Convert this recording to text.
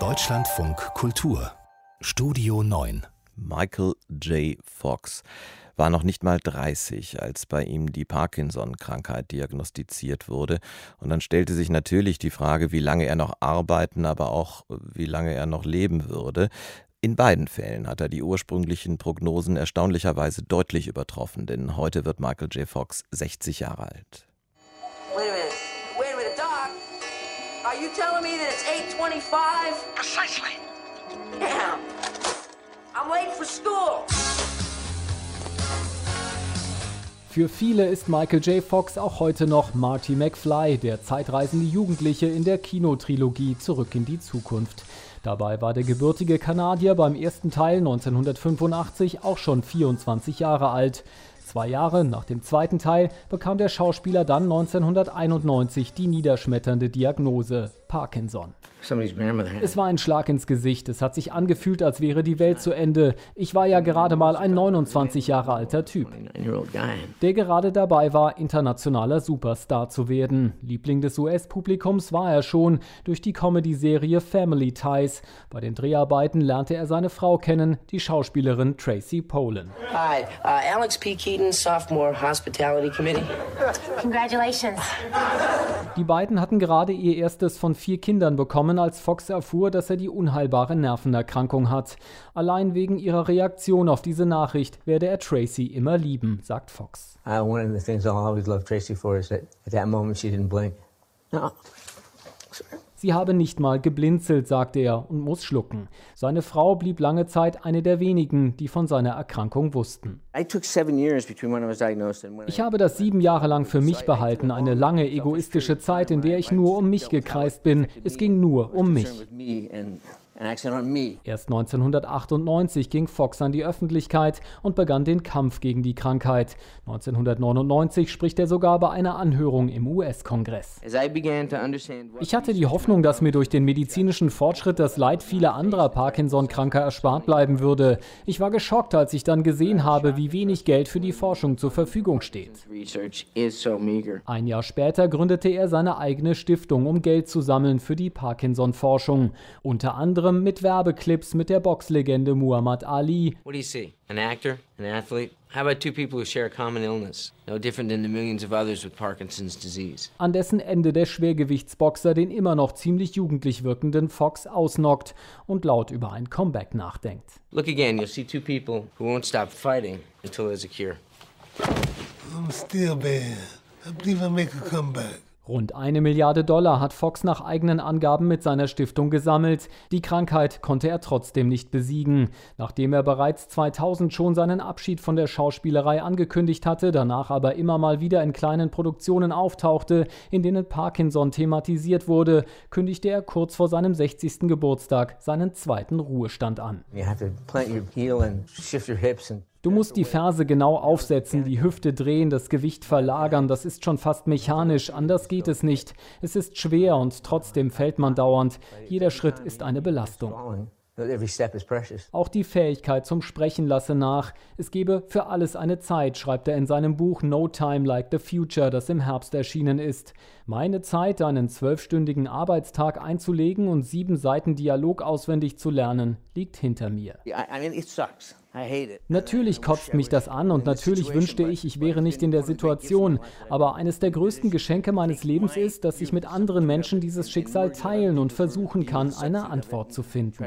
Deutschlandfunk Kultur Studio 9 Michael J. Fox war noch nicht mal 30, als bei ihm die Parkinson-Krankheit diagnostiziert wurde. Und dann stellte sich natürlich die Frage, wie lange er noch arbeiten, aber auch wie lange er noch leben würde. In beiden Fällen hat er die ursprünglichen Prognosen erstaunlicherweise deutlich übertroffen, denn heute wird Michael J. Fox 60 Jahre alt. Are you telling me that it's 825? Precisely. Damn. I'm late for school. Für viele ist Michael J. Fox auch heute noch Marty McFly, der zeitreisende Jugendliche in der Kinotrilogie Zurück in die Zukunft. Dabei war der gebürtige Kanadier beim ersten Teil 1985 auch schon 24 Jahre alt. Zwei Jahre nach dem zweiten Teil bekam der Schauspieler dann 1991 die niederschmetternde Diagnose Parkinson. Es war ein Schlag ins Gesicht. Es hat sich angefühlt, als wäre die Welt zu Ende. Ich war ja gerade mal ein 29 Jahre alter Typ, der gerade dabei war, internationaler Superstar zu werden. Liebling des US-Publikums war er schon durch die Comedy-Serie Family Ties. Bei den Dreharbeiten lernte er seine Frau kennen, die Schauspielerin Tracy Polan. Hi, uh, Alex P. Keaton, Sophomore Hospitality Committee. Congratulations. Die beiden hatten gerade ihr erstes von vier Kindern bekommen, als Fox erfuhr, dass er die unheilbare Nervenerkrankung hat. Allein wegen ihrer Reaktion auf diese Nachricht werde er Tracy immer lieben, sagt Fox. Uh, one of the things I'll always love Tracy for is that at that moment she didn't blink. No. Sie habe nicht mal geblinzelt, sagte er und muss schlucken. Seine Frau blieb lange Zeit eine der wenigen, die von seiner Erkrankung wussten. Ich habe das sieben Jahre lang für mich behalten, eine lange egoistische Zeit, in der ich nur um mich gekreist bin. Es ging nur um mich. Erst 1998 ging Fox an die Öffentlichkeit und begann den Kampf gegen die Krankheit. 1999 spricht er sogar bei einer Anhörung im US-Kongress. Ich hatte die Hoffnung, dass mir durch den medizinischen Fortschritt das Leid vieler anderer Parkinson-Kranker erspart bleiben würde. Ich war geschockt, als ich dann gesehen habe, wie wenig Geld für die Forschung zur Verfügung steht. Ein Jahr später gründete er seine eigene Stiftung, um Geld zu sammeln für die Parkinson-Forschung. Unter anderem anderem mit Werbeclips mit der Boxlegende Muhammad Ali. What do you see? An actor? An athlete? How about two people who share a common illness? No different than the millions of others with Parkinson's disease. An dessen Ende der Schwergewichtsboxer den immer noch ziemlich jugendlich wirkenden Fox ausnockt und laut über ein Comeback nachdenkt. Look again, you'll see two people who won't stop fighting until there's a cure. I'm still bad. I believe I'll make a comeback. Rund eine Milliarde Dollar hat Fox nach eigenen Angaben mit seiner Stiftung gesammelt. Die Krankheit konnte er trotzdem nicht besiegen. Nachdem er bereits 2000 schon seinen Abschied von der Schauspielerei angekündigt hatte, danach aber immer mal wieder in kleinen Produktionen auftauchte, in denen Parkinson thematisiert wurde, kündigte er kurz vor seinem 60. Geburtstag seinen zweiten Ruhestand an. You have to plant your heel and shift your hips and Du musst die Ferse genau aufsetzen, die Hüfte drehen, das Gewicht verlagern, das ist schon fast mechanisch, anders geht es nicht. Es ist schwer und trotzdem fällt man dauernd. Jeder Schritt ist eine Belastung. Auch die Fähigkeit zum Sprechen lasse nach. Es gebe für alles eine Zeit, schreibt er in seinem Buch No Time Like the Future, das im Herbst erschienen ist. Meine Zeit, einen zwölfstündigen Arbeitstag einzulegen und sieben Seiten Dialog auswendig zu lernen, liegt hinter mir. Natürlich kotzt mich das an und natürlich wünschte ich, ich wäre nicht in der Situation. Aber eines der größten Geschenke meines Lebens ist, dass ich mit anderen Menschen dieses Schicksal teilen und versuchen kann, eine Antwort zu finden.